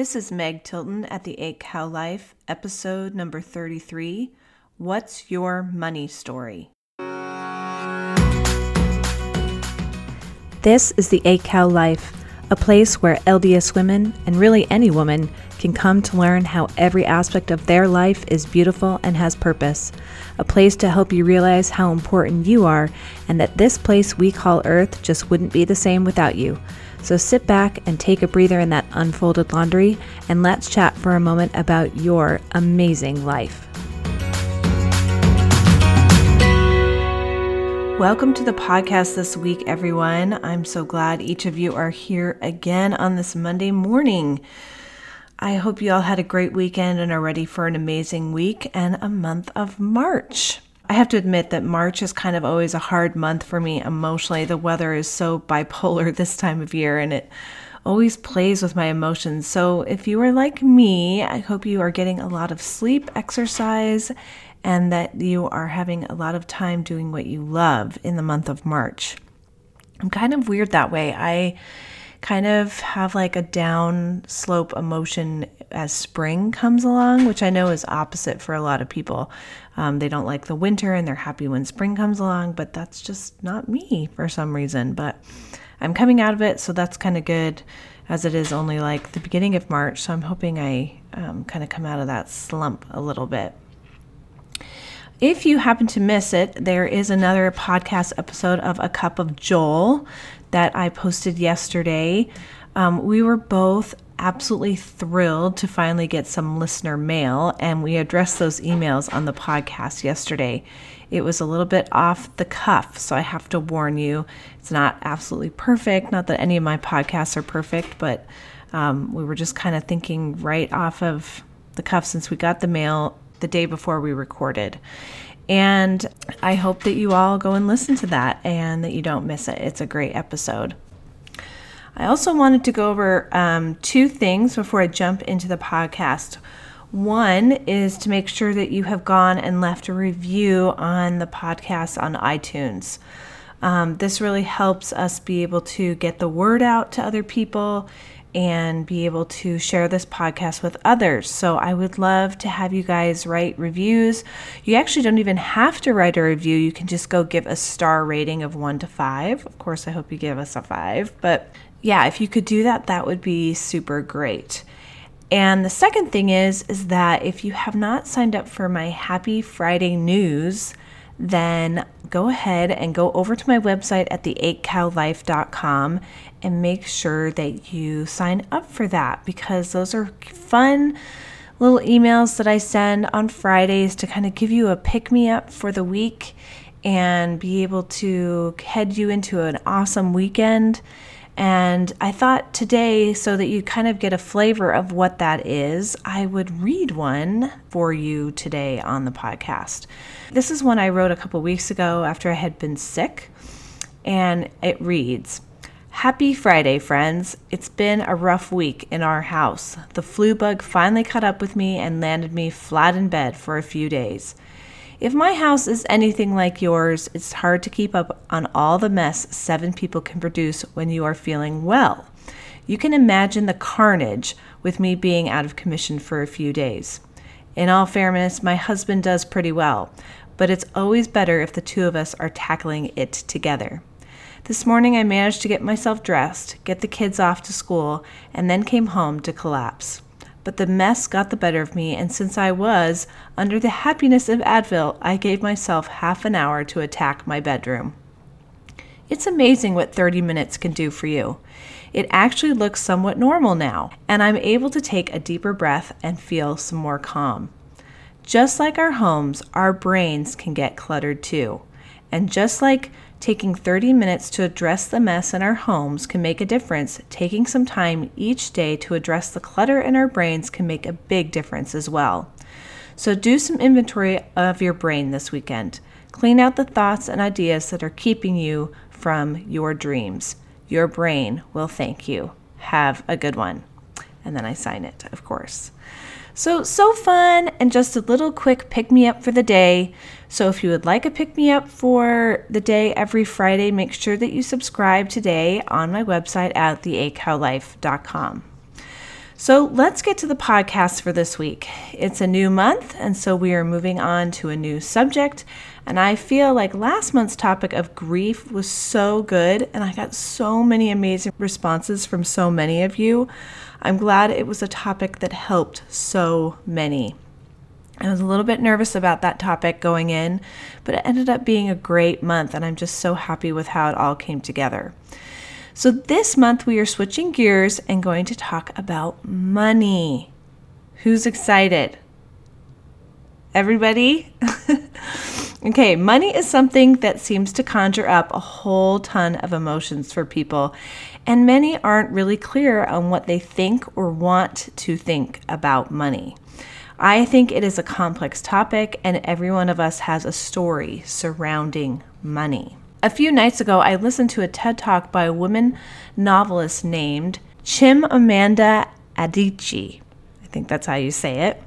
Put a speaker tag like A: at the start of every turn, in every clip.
A: This is Meg Tilton at the 8 Cow Life, episode number 33 What's Your Money Story? This is the 8 Cow Life, a place where LDS women, and really any woman, can come to learn how every aspect of their life is beautiful and has purpose. A place to help you realize how important you are and that this place we call Earth just wouldn't be the same without you. So sit back and take a breather in that unfolded laundry, and let's chat for a moment about your amazing life. Welcome to the podcast this week, everyone. I'm so glad each of you are here again on this Monday morning. I hope you all had a great weekend and are ready for an amazing week and a month of March. I have to admit that March is kind of always a hard month for me emotionally. The weather is so bipolar this time of year and it always plays with my emotions. So, if you are like me, I hope you are getting a lot of sleep, exercise, and that you are having a lot of time doing what you love in the month of March. I'm kind of weird that way. I kind of have like a down slope emotion as spring comes along, which I know is opposite for a lot of people. Um, they don't like the winter and they're happy when spring comes along, but that's just not me for some reason. But I'm coming out of it, so that's kind of good as it is only like the beginning of March. So I'm hoping I um, kind of come out of that slump a little bit. If you happen to miss it, there is another podcast episode of A Cup of Joel that I posted yesterday. Um, we were both absolutely thrilled to finally get some listener mail, and we addressed those emails on the podcast yesterday. It was a little bit off the cuff, so I have to warn you, it's not absolutely perfect. Not that any of my podcasts are perfect, but um, we were just kind of thinking right off of the cuff since we got the mail the day before we recorded. And I hope that you all go and listen to that and that you don't miss it. It's a great episode. I also wanted to go over um, two things before I jump into the podcast. One is to make sure that you have gone and left a review on the podcast on iTunes. Um, this really helps us be able to get the word out to other people and be able to share this podcast with others. So I would love to have you guys write reviews. You actually don't even have to write a review, you can just go give a star rating of one to five. Of course, I hope you give us a five, but yeah, if you could do that, that would be super great. And the second thing is is that if you have not signed up for my Happy Friday news, then go ahead and go over to my website at the8cowlife.com and make sure that you sign up for that because those are fun little emails that I send on Fridays to kind of give you a pick me up for the week and be able to head you into an awesome weekend and I thought today, so that you kind of get a flavor of what that is, I would read one for you today on the podcast. This is one I wrote a couple weeks ago after I had been sick, and it reads Happy Friday, friends. It's been a rough week in our house. The flu bug finally caught up with me and landed me flat in bed for a few days. If my house is anything like yours, it's hard to keep up on all the mess seven people can produce when you are feeling well. You can imagine the carnage with me being out of commission for a few days. In all fairness, my husband does pretty well, but it's always better if the two of us are tackling it together. This morning I managed to get myself dressed, get the kids off to school, and then came home to collapse but the mess got the better of me, and since I was under the happiness of Advil, I gave myself half an hour to attack my bedroom. It's amazing what 30 minutes can do for you. It actually looks somewhat normal now, and I'm able to take a deeper breath and feel some more calm. Just like our homes, our brains can get cluttered too. And just like Taking 30 minutes to address the mess in our homes can make a difference. Taking some time each day to address the clutter in our brains can make a big difference as well. So, do some inventory of your brain this weekend. Clean out the thoughts and ideas that are keeping you from your dreams. Your brain will thank you. Have a good one. And then I sign it, of course. So, so fun and just a little quick pick me up for the day. So, if you would like a pick me up for the day every Friday, make sure that you subscribe today on my website at the8cowlife.com. So let's get to the podcast for this week. It's a new month, and so we are moving on to a new subject. And I feel like last month's topic of grief was so good, and I got so many amazing responses from so many of you. I'm glad it was a topic that helped so many. I was a little bit nervous about that topic going in, but it ended up being a great month, and I'm just so happy with how it all came together. So, this month we are switching gears and going to talk about money. Who's excited? Everybody? okay, money is something that seems to conjure up a whole ton of emotions for people, and many aren't really clear on what they think or want to think about money. I think it is a complex topic, and every one of us has a story surrounding money. A few nights ago, I listened to a TED talk by a woman novelist named Chimamanda Adichie. I think that's how you say it.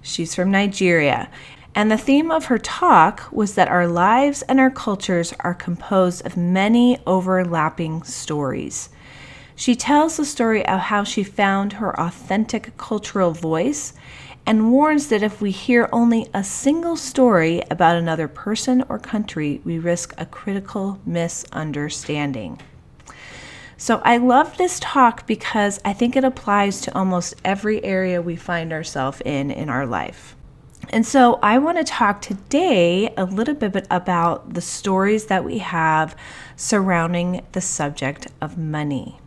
A: She's from Nigeria. And the theme of her talk was that our lives and our cultures are composed of many overlapping stories. She tells the story of how she found her authentic cultural voice and warns that if we hear only a single story about another person or country, we risk a critical misunderstanding. So I love this talk because I think it applies to almost every area we find ourselves in in our life. And so I want to talk today a little bit about the stories that we have surrounding the subject of money.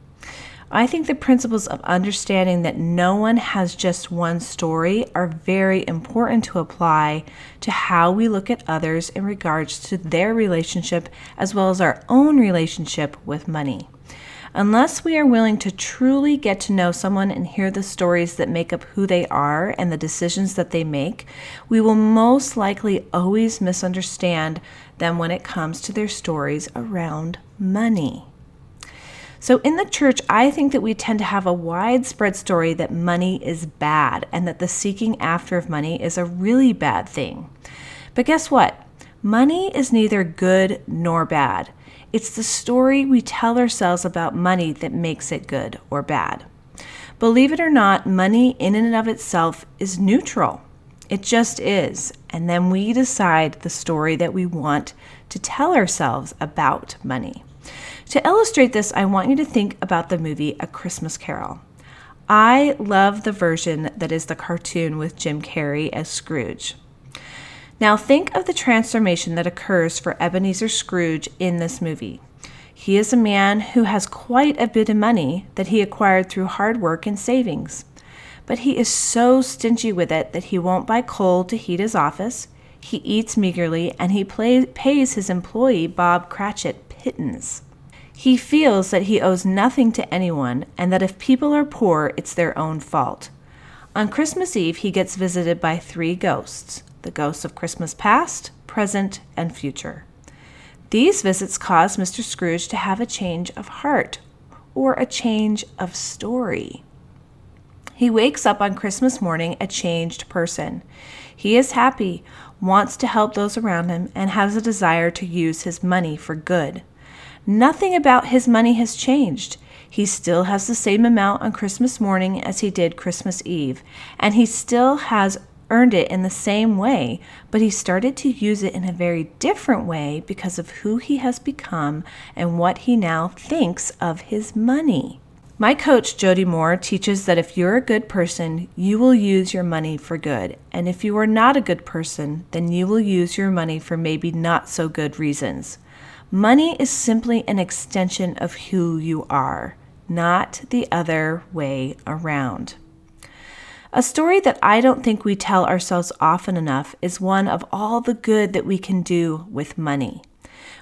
A: I think the principles of understanding that no one has just one story are very important to apply to how we look at others in regards to their relationship as well as our own relationship with money. Unless we are willing to truly get to know someone and hear the stories that make up who they are and the decisions that they make, we will most likely always misunderstand them when it comes to their stories around money. So, in the church, I think that we tend to have a widespread story that money is bad and that the seeking after of money is a really bad thing. But guess what? Money is neither good nor bad. It's the story we tell ourselves about money that makes it good or bad. Believe it or not, money in and of itself is neutral. It just is. And then we decide the story that we want to tell ourselves about money. To illustrate this, I want you to think about the movie A Christmas Carol. I love the version that is the cartoon with Jim Carrey as Scrooge. Now, think of the transformation that occurs for Ebenezer Scrooge in this movie. He is a man who has quite a bit of money that he acquired through hard work and savings. But he is so stingy with it that he won't buy coal to heat his office, he eats meagerly, and he play, pays his employee, Bob Cratchit, pittance. He feels that he owes nothing to anyone and that if people are poor, it's their own fault. On Christmas Eve, he gets visited by three ghosts the ghosts of Christmas past, present, and future. These visits cause Mr. Scrooge to have a change of heart or a change of story. He wakes up on Christmas morning a changed person. He is happy, wants to help those around him, and has a desire to use his money for good. Nothing about his money has changed. He still has the same amount on Christmas morning as he did Christmas Eve, and he still has earned it in the same way, but he started to use it in a very different way because of who he has become and what he now thinks of his money. My coach, Jody Moore, teaches that if you're a good person, you will use your money for good. And if you are not a good person, then you will use your money for maybe not so good reasons. Money is simply an extension of who you are, not the other way around. A story that I don't think we tell ourselves often enough is one of all the good that we can do with money.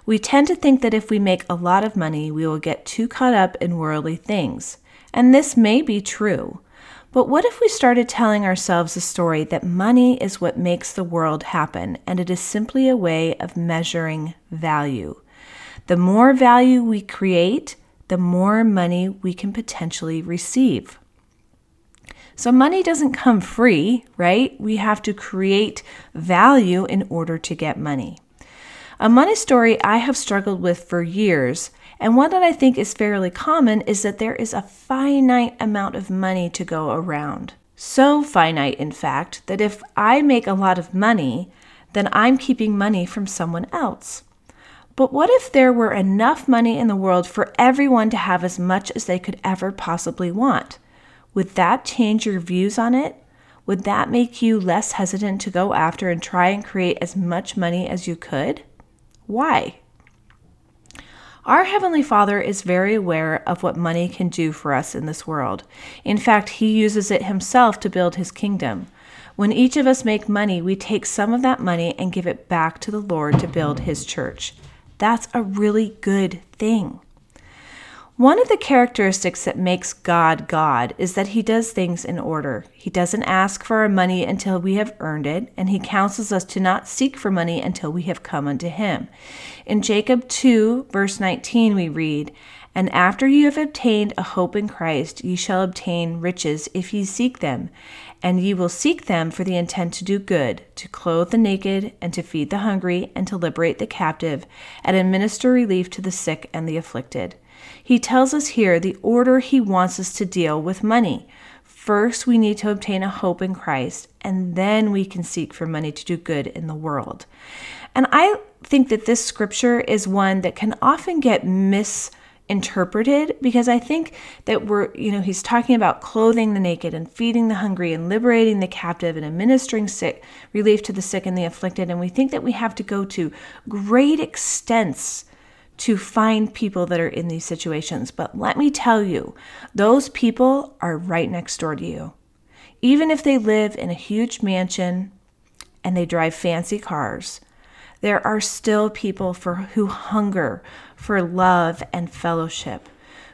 A: We tend to think that if we make a lot of money, we will get too caught up in worldly things. And this may be true. But what if we started telling ourselves a story that money is what makes the world happen and it is simply a way of measuring value? The more value we create, the more money we can potentially receive. So, money doesn't come free, right? We have to create value in order to get money. A money story I have struggled with for years And one that I think is fairly common is that there is a finite amount of money to go around. So finite, in fact, that if I make a lot of money, then I'm keeping money from someone else. But what if there were enough money in the world for everyone to have as much as they could ever possibly want? Would that change your views on it? Would that make you less hesitant to go after and try and create as much money as you could? Why? Our Heavenly Father is very aware of what money can do for us in this world. In fact, He uses it Himself to build His kingdom. When each of us make money, we take some of that money and give it back to the Lord to build His church. That's a really good thing. One of the characteristics that makes God God is that he does things in order. He doesn't ask for our money until we have earned it, and he counsels us to not seek for money until we have come unto him. In Jacob 2, verse 19, we read, And after you have obtained a hope in Christ, ye shall obtain riches if ye seek them. And ye will seek them for the intent to do good, to clothe the naked, and to feed the hungry, and to liberate the captive, and administer relief to the sick and the afflicted. He tells us here the order he wants us to deal with money. First, we need to obtain a hope in Christ, and then we can seek for money to do good in the world. And I think that this scripture is one that can often get misinterpreted because I think that we're, you know, he's talking about clothing the naked and feeding the hungry and liberating the captive and administering sick relief to the sick and the afflicted. And we think that we have to go to great extents to find people that are in these situations. But let me tell you, those people are right next door to you. Even if they live in a huge mansion and they drive fancy cars, there are still people for who hunger for love and fellowship,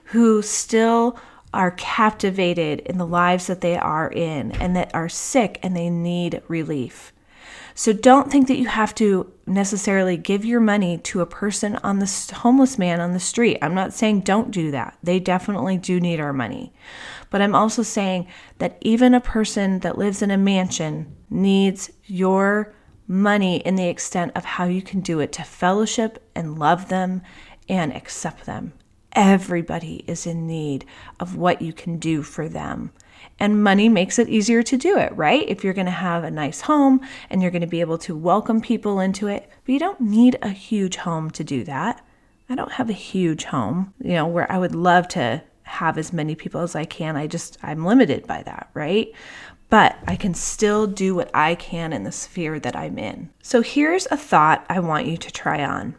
A: who still are captivated in the lives that they are in and that are sick and they need relief. So don't think that you have to necessarily give your money to a person on the homeless man on the street. I'm not saying don't do that. They definitely do need our money. But I'm also saying that even a person that lives in a mansion needs your money in the extent of how you can do it to fellowship and love them and accept them. Everybody is in need of what you can do for them. And money makes it easier to do it, right? If you're going to have a nice home and you're going to be able to welcome people into it, but you don't need a huge home to do that. I don't have a huge home, you know, where I would love to have as many people as I can. I just, I'm limited by that, right? But I can still do what I can in the sphere that I'm in. So here's a thought I want you to try on.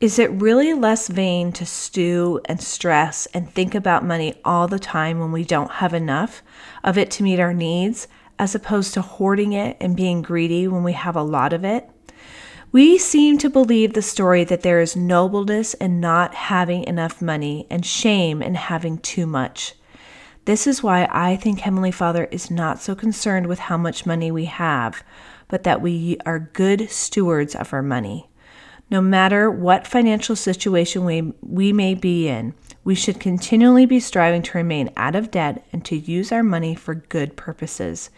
A: Is it really less vain to stew and stress and think about money all the time when we don't have enough of it to meet our needs, as opposed to hoarding it and being greedy when we have a lot of it? We seem to believe the story that there is nobleness in not having enough money and shame in having too much. This is why I think Heavenly Father is not so concerned with how much money we have, but that we are good stewards of our money. No matter what financial situation we, we may be in, we should continually be striving to remain out of debt and to use our money for good purposes.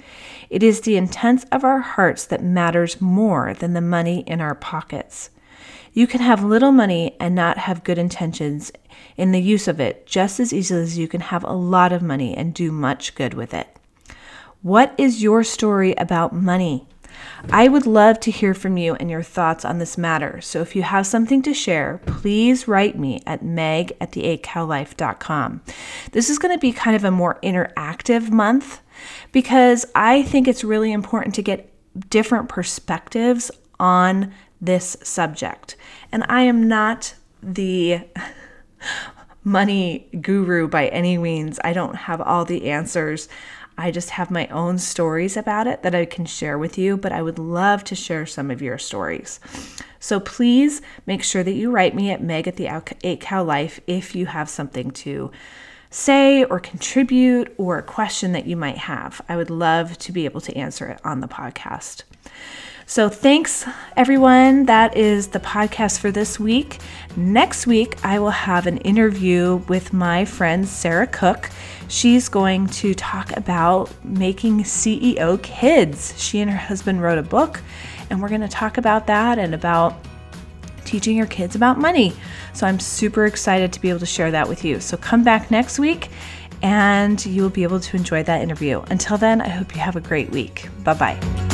A: It is the intent of our hearts that matters more than the money in our pockets. You can have little money and not have good intentions in the use of it just as easily as you can have a lot of money and do much good with it. What is your story about money? I would love to hear from you and your thoughts on this matter. So if you have something to share, please write me at meg at the8cowlife.com. This is going to be kind of a more interactive month because I think it's really important to get different perspectives on this subject. And I am not the money guru by any means. I don't have all the answers. I just have my own stories about it that I can share with you, but I would love to share some of your stories. So please make sure that you write me at meg at the 8 cow life if you have something to say or contribute or a question that you might have. I would love to be able to answer it on the podcast. So, thanks everyone. That is the podcast for this week. Next week, I will have an interview with my friend Sarah Cook. She's going to talk about making CEO kids. She and her husband wrote a book, and we're going to talk about that and about teaching your kids about money. So I'm super excited to be able to share that with you. So come back next week and you'll be able to enjoy that interview. Until then, I hope you have a great week. Bye bye.